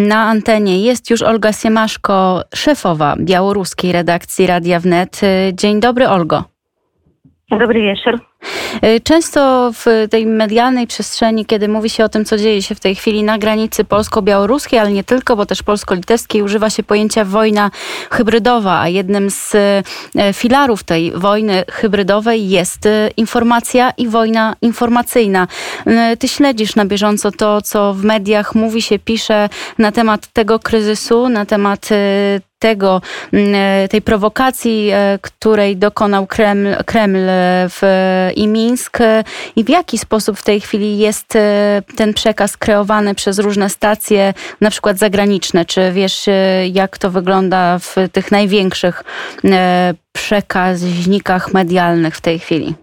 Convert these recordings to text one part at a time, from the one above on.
Na antenie jest już Olga Siemaszko, szefowa białoruskiej redakcji Radia Wnet. Dzień dobry, Olgo. Dobry wieczór. Y, często w tej medialnej przestrzeni, kiedy mówi się o tym, co dzieje się w tej chwili na granicy polsko-białoruskiej, ale nie tylko, bo też polsko-litewskiej, używa się pojęcia wojna hybrydowa, a jednym z y, filarów tej wojny hybrydowej jest y, informacja i wojna informacyjna. Ty śledzisz na bieżąco to, co w mediach mówi się, pisze na temat tego kryzysu, na temat tego, tej prowokacji, której dokonał Kreml, Kreml w i Mińsk i w jaki sposób w tej chwili jest e, ten przekaz kreowany przez różne stacje, na przykład zagraniczne? Czy wiesz, e, jak to wygląda w tych największych e, przekaźnikach medialnych w tej chwili?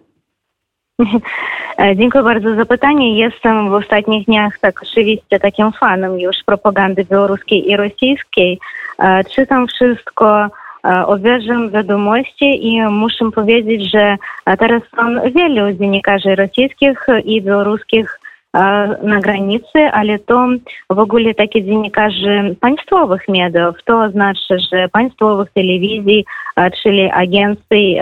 Dziękuję bardzo za pytanie. Jestem w ostatnich dniach tak oczywiście takim fanem już propagandy białoruskiej i rosyjskiej. Czytam wszystko, odwiedzam wiadomości i muszę powiedzieć, że teraz są wielu dziennikarzy rosyjskich i białoruskich na granicy, ale to w ogóle takie dziennikarzy państwowych mediów. To znaczy, że państwowych telewizji, czyli agencji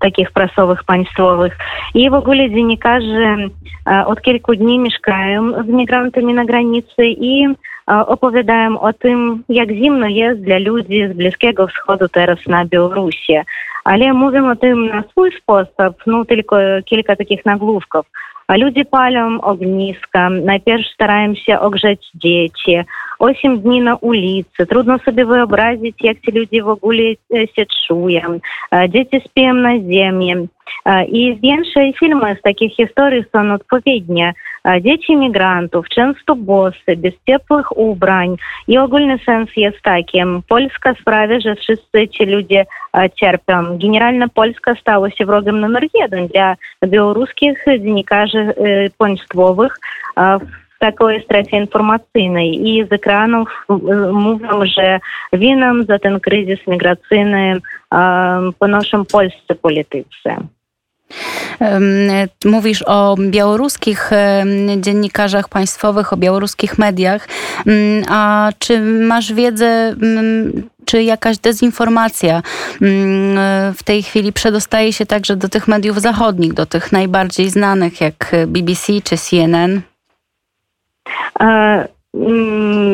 takich prasowych państwowych. I w ogóle dziennikarze od kilku dni mieszkają z migrantami na granicy i opowiadają o tym, jak zimno jest dla ludzi z Bliskiego Wschodu teraz na Białorusi. Ale mówią o tym na swój sposób, no tylko kilka takich nagłówków. Ludzie palą ogniska, najpierw starają się ogrzeć dzieci, 8 dni na ulicy. Trudno sobie wyobrazić, jak ci ludzie w ogóle się czują. Dzieci śpią na ziemi. I więcej filmy z takich historii są odpowiednie. Dzieci migrantów, często bosy, bez ciepłych ubrań. I ogólny sens jest taki. Polska sprawia, że wszyscy ci ludzie cierpią. Generalnie Polska stała się wrogiem numer jeden dla białoruskich dziennikarzy państwowych w takiej strefie informacyjnej i z ekranów mówią, że winą za ten kryzys migracyjny ponoszą polscy politycy. Mówisz o białoruskich dziennikarzach państwowych, o białoruskich mediach. A czy masz wiedzę, czy jakaś dezinformacja w tej chwili przedostaje się także do tych mediów zachodnich, do tych najbardziej znanych jak BBC czy CNN? E,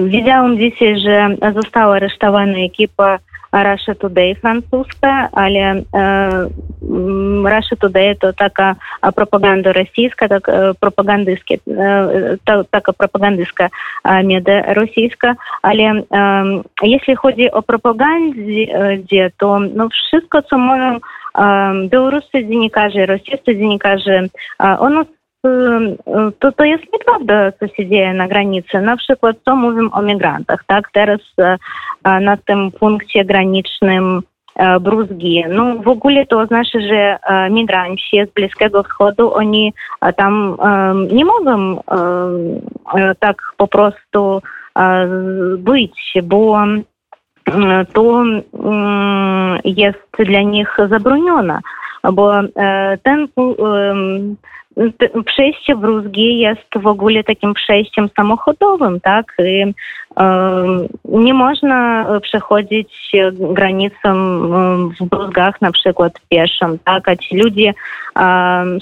Widziałam dzisiaj, że została aresztowana ekipa Russia Today francuska, ale Russia Today to taka propaganda rosyjska, tak propagandyskie, taka propagandystka media rosyjska, ale jeśli chodzi o propagandzie, to no wszystko, co mówią białoruscy dziennikarze, rosyjscy dziennikarze, ono to, to jest nieprawda, co się dzieje na granicy. Na przykład, co mówią o migrantach, tak? Teraz na tym punkcie granicznym bruzgi. No w ogóle to oznacza, że migranci z Bliskiego Wschodu, oni tam nie mogą tak po prostu być, bo to jest dla nich zabronione, bo ten przejście w Rózgi jest w ogóle takim przejściem samochodowym, tak? I, nie można przechodzić granicę w Bruzgach na przykład pieszą, tak? A ci ludzie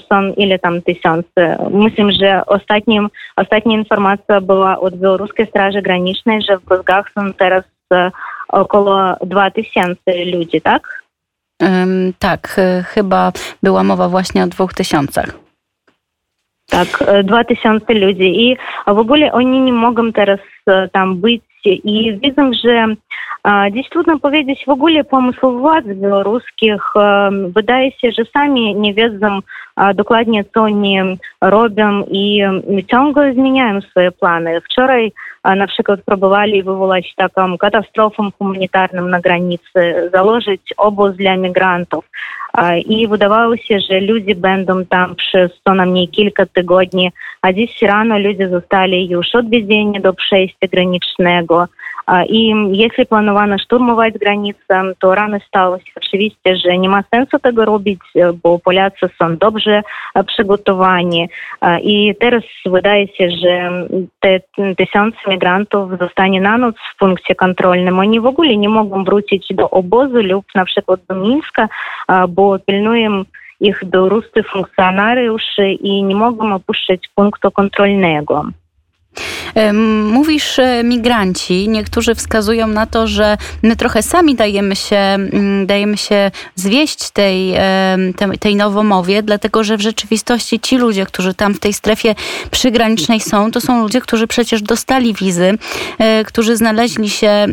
są ile tam tysiące. Myślę, że ostatnim, ostatnia informacja była od Białoruskiej Straży Granicznej, że w Bruzgach są teraz około 2000 ludzi, tak? Um, tak, chyba była mowa właśnie o dwóch tysiącach. Tak, 2000 ludzi. I w ogóle oni nie mogą teraz tam być. I widzę, że Dziś trudno powiedzieć w ogóle pomysł władz białoruskich. Wydaje się, że sami nie wiedzą dokładnie, co oni robią i ciągle zmieniają swoje plany. Wczoraj na przykład próbowali wywołać taką katastrofę humanitarną na granicy, założyć obóz dla migrantów. Wydawało się, że ludzie będą tam przez co najmniej kilka tygodni, a dziś rano ludzie zostali już odwiezieni do przejścia granicznego. I jeśli planowano szturmować granicę, to rano stało się oczywiście, że nie ma sensu tego robić, bo Polacy są dobrze przygotowani. I teraz wydaje się, że te tysiące migrantów zostanie na noc w punkcie kontrolnym. Oni w ogóle nie mogą wrócić do obozu lub na przykład do Mińska, bo pilnują ich białoruscy funkcjonariusze i nie mogą opuszczać punktu kontrolnego. Mówisz e, migranci. Niektórzy wskazują na to, że my trochę sami dajemy się, mm, dajemy się zwieść tej, tej nowomowie, dlatego że w rzeczywistości ci ludzie, którzy tam w tej strefie przygranicznej są, to są ludzie, którzy przecież dostali wizy, e, którzy znaleźli się e,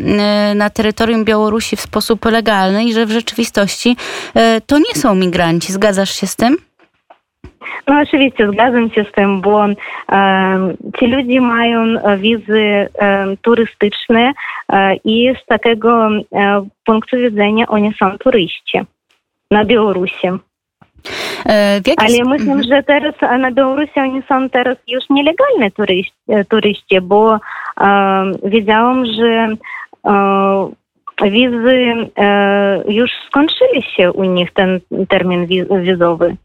na terytorium Białorusi w sposób legalny i że w rzeczywistości to nie są migranci. Zgadzasz się z tym? No oczywiście zgadzam się z tym, bo e, ci ludzie mają wizy e, turystyczne e, i z takiego punktu widzenia oni są turyści na Białorusi. E, Ale myślę, że teraz na Białorusi oni są teraz już nielegalne turyści, turyści bo wiedziałam, że wizy już skończyli się u nich ten termin wizowy.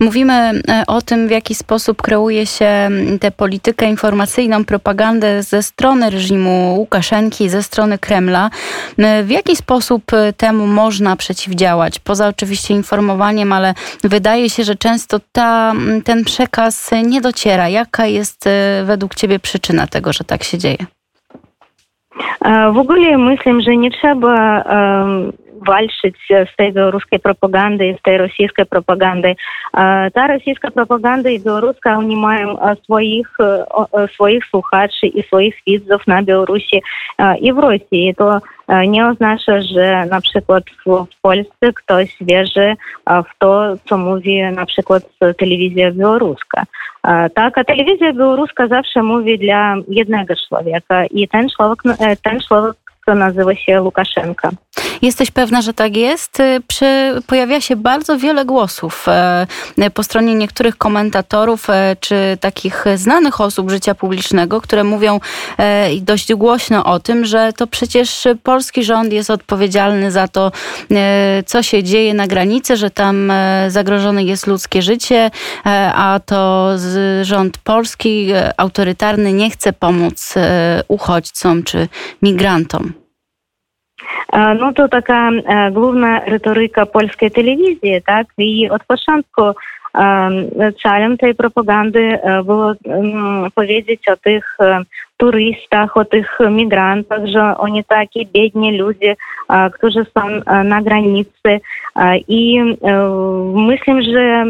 Mówimy e, o tym, w jaki sposób kreuje się tę politykę informacyjną, propagandę ze strony reżimu Łukaszenki, ze strony Kremla. E, w jaki sposób e, temu można przeciwdziałać? Poza oczywiście informowaniem, ale wydaje się, że często ta, ten przekaz nie dociera. Jaka jest według Ciebie przyczyna tego, że tak się dzieje? W ogóle myślę, że nie trzeba walczyć z tej białoruskiej propagandy, z tej rosyjskiej propagandy. Ta rosyjska propaganda i białoruska, oni mają swoich, swoich słuchaczy i swoich widzów na Białorusi i w Rosji. To nie oznacza, że na przykład w Polsce ktoś wierzy w to, co mówi na przykład telewizja białoruska. A telewizja białoruska zawsze mówi dla jednego człowieka i ten człowiek, ten człowiek nazywa się Łukaszenka. Jesteś pewna, że tak jest? Y, przy, pojawia się bardzo wiele głosów e, po stronie niektórych komentatorów e, czy takich znanych osób życia publicznego, które mówią e, dość głośno o tym, że to przecież polski rząd jest odpowiedzialny za to, co się dzieje na granicy, że tam zagrożone jest ludzkie życie, a to rząd polski autorytarny nie chce pomóc uchodźcom czy migrantom. Ну то така główna retoryka polskiej telewizji, tak? I od początku celem tej propagandy było powiedzieć o tych turystach, o tych migrantach, że oni takie biedni ludzie, którzy są na granicy. I myślę, że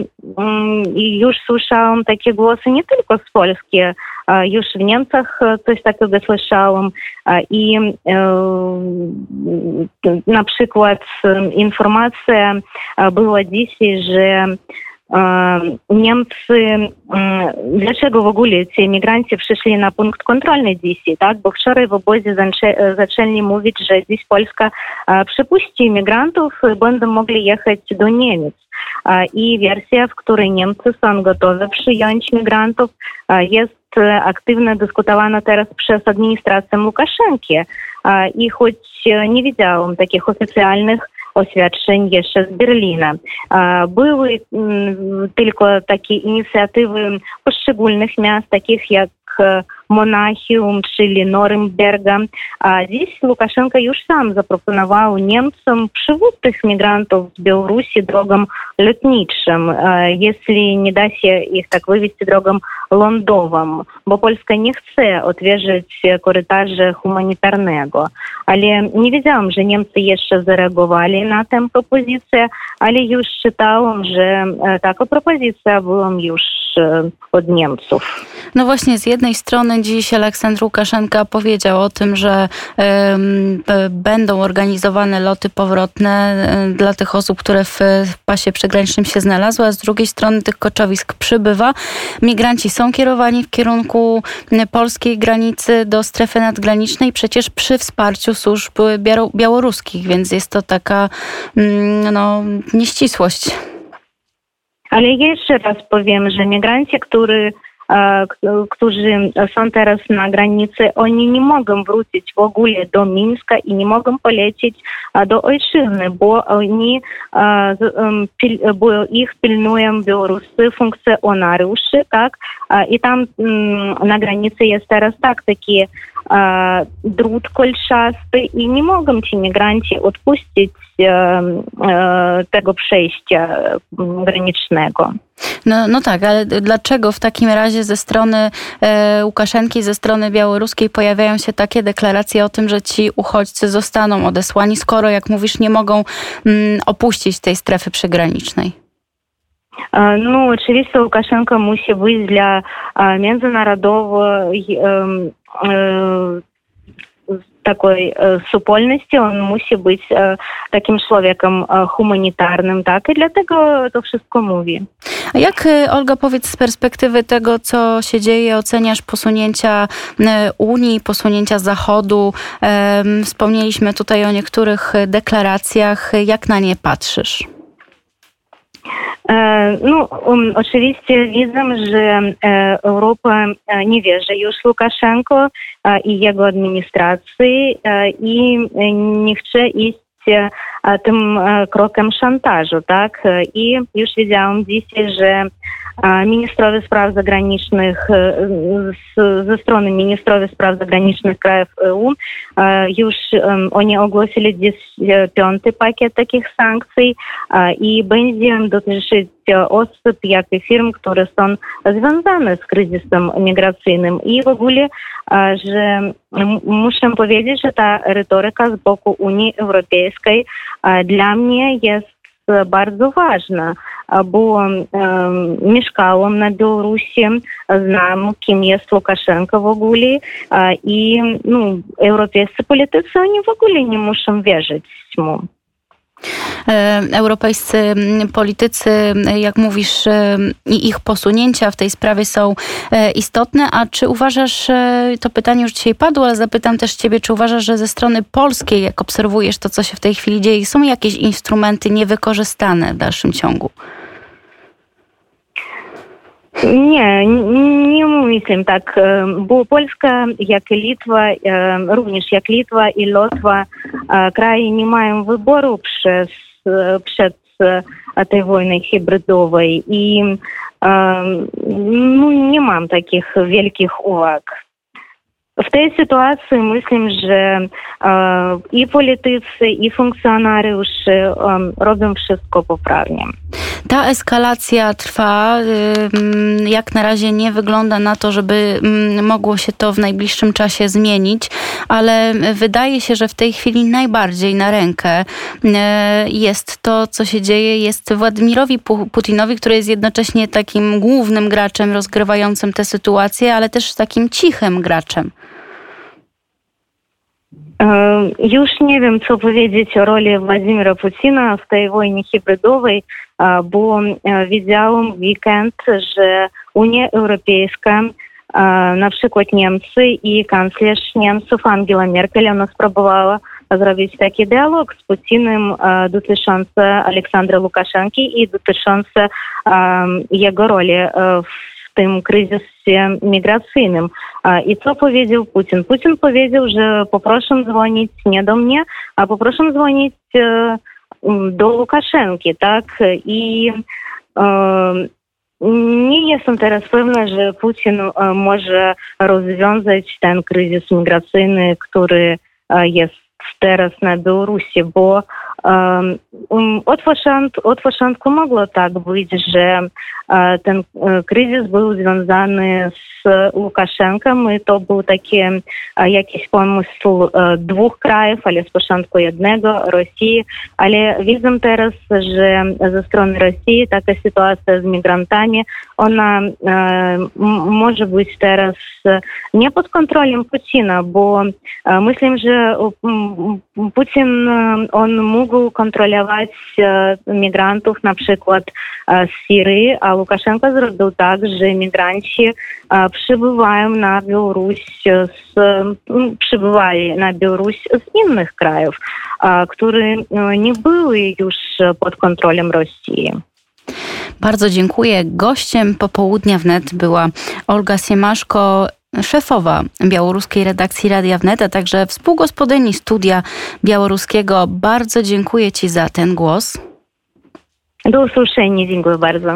już słyszałam takie głosy nie tylko z Polski, już w Niemczech coś takiego słyszałam i na przykład informacja była dzisiaj, że Niemcy, dlaczego w ogóle ci emigranci przyszli na punkt kontrolny dzisiaj, tak? Bo wczoraj w obozie zaczęli mówić, że dziś Polska przypuści imigrantów, będą mogli jechać do Niemiec. I wersja, w której Niemcy są gotowi przyjąć migrantów, jest aktywnie dyskutowana teraz przez administrację Łukaszenki. I choć nie widziałam takich oficjalnych oświadczeń jeszcze z Berlina. Były tylko takie inicjatywy poszczególnych miast, takich jak Czyli Norymberga. A dziś Łukaszenka już sam zaproponował Niemcom przywód tych migrantów z Białorusi drogą lotniczą, jeśli nie da się ich tak wywieźć drogą lądową, bo Polska nie chce otwierać korytarza humanitarnego. Ale nie wiedziałam, że Niemcy jeszcze zareagowali na tę propozycję, ale już czytałam, że taka propozycja była już od Niemców. No właśnie, z jednej strony dziś Aleksander Łukaszenka powiedział o tym, że będą organizowane loty powrotne dla tych osób, które w pasie przygranicznym się znalazły, a z drugiej strony tych koczowisk przybywa. Migranci są kierowani w kierunku polskiej granicy do strefy nadgranicznej, przecież przy wsparciu służb białoruskich, więc jest to taka no, nieścisłość. Ale jeszcze raz powiem, że migranci, którzy którzy są teraz na granicy, oni nie mogą wrócić w ogóle do Mińska i nie mogą polecieć do ojczyzny, bo oni, bo ich pilnują białoruscy funkcjonariusze, tak? I tam na granicy jest teraz tak, takie drut kolczasty i nie mogą ci migranci odpuścić tego przejścia granicznego. No, no tak, ale dlaczego w takim razie ze strony e, Łukaszenki, ze strony białoruskiej pojawiają się takie deklaracje o tym, że ci uchodźcy zostaną odesłani, skoro, jak mówisz, nie mogą mm, opuścić tej strefy przygranicznej? Ну, oczywiście Łukaszenka musi być dla międzynarodowej такой э, супольности, он musi być э, takim człowiekiem э, humanitarnym, tak? I dlatego to wszystko mówi. A jak, Olga, powiedz z perspektywy tego, co się dzieje, oceniasz posunięcia Unii, posunięcia Zachodu? Wspomnieliśmy tutaj o niektórych deklaracjach. Jak na nie patrzysz? Ну, oczywiście widzę, że Europa nie wierzy już Łukaszenko i jego administracji i nie chce iść tym krokiem szantażu, tak? I już wiedziałam dzisiaj, że Ministrowie spraw zagranicznych, ze strony ministrowie spraw zagranicznych krajów EU już oni ogłosili piąty pakiet takich sankcji i będzie dotyczyć osób, jak i firm, które są związane z kryzysem migracyjnym. I w ogóle, że muszę powiedzieć, że ta retoryka z boku Unii Europejskiej dla mnie jest bardzo ważna, bo mieszkałam na Białorusi, znam kim jest Łukaszenko w ogóle i no, europejscy politycy w ogóle nie muszą wierzyć mu. E, europejscy politycy, jak mówisz, e, i ich posunięcia w tej sprawie są e, istotne. A czy uważasz, to pytanie już dzisiaj padło, ale zapytam też Ciebie, czy uważasz, że ze strony polskiej, jak obserwujesz to, co się w tej chwili dzieje, są jakieś instrumenty niewykorzystane w dalszym ciągu? Nie, nie myślę tak, bo Polska, jak i Litwa, również jak Litwa i Lotwa, kraje nie mają wyboru przez, przed tej wojny hybrydowej i no, nie mam takich wielkich uwag. W tej sytuacji myślę, że i politycy, i funkcjonariusze robią wszystko poprawnie. Ta eskalacja trwa. Jak na razie nie wygląda na to, żeby mogło się to w najbliższym czasie zmienić, ale wydaje się, że w tej chwili najbardziej na rękę jest to, co się dzieje, jest Władimirowi Putinowi, który jest jednocześnie takim głównym graczem rozgrywającym tę sytuację, ale też takim cichym graczem. Już nie wiem, co powiedzieć o roli Władimira Putina w tej wojnie hybrydowej, bo widziałam w weekend, że Unia Europejska, na przykład Niemcy i kanclerz Niemców Angela Merkel, ona spróbowała zrobić taki dialog z Putinem dotyczący Aleksandra Łukaszenki i dotyczący jego roli w tym kryzysie migracyjnym. I co powiedział Putin? Putin powiedział, że poproszę dzwonić nie do mnie, a poproszę dzwonić do Łukaszenki, tak? I nie jestem teraz pewna, że Putin może rozwiązać ten kryzys migracyjny, który jest teraz na Białorusi, bo od, od początku mogło tak być, że ten kryzys był związany z Łukaszenką i to był taki jakiś pomysł dwóch krajów, ale z początku jednego, Rosji, ale widzę teraz, że ze strony Rosji taka sytuacja z migrantami ona może być teraz nie pod kontrolą Putina, bo myślę, że Putin on mógł kontrolować migrantów na przykład z Syrii, a Łukaszenko zrobił tak, że migranci przybywają na Białoruś z, przybywali na Białoruś z innych krajów, które nie były już pod kontrolą Rosji. Bardzo dziękuję. Gościem popołudnia wnet była Olga Siemaszko, szefowa białoruskiej redakcji Radia Wnet, a także współgospodyni studia białoruskiego. Bardzo dziękuję Ci za ten głos. Do usłyszenia, dziękuję bardzo.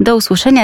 Do usłyszenia.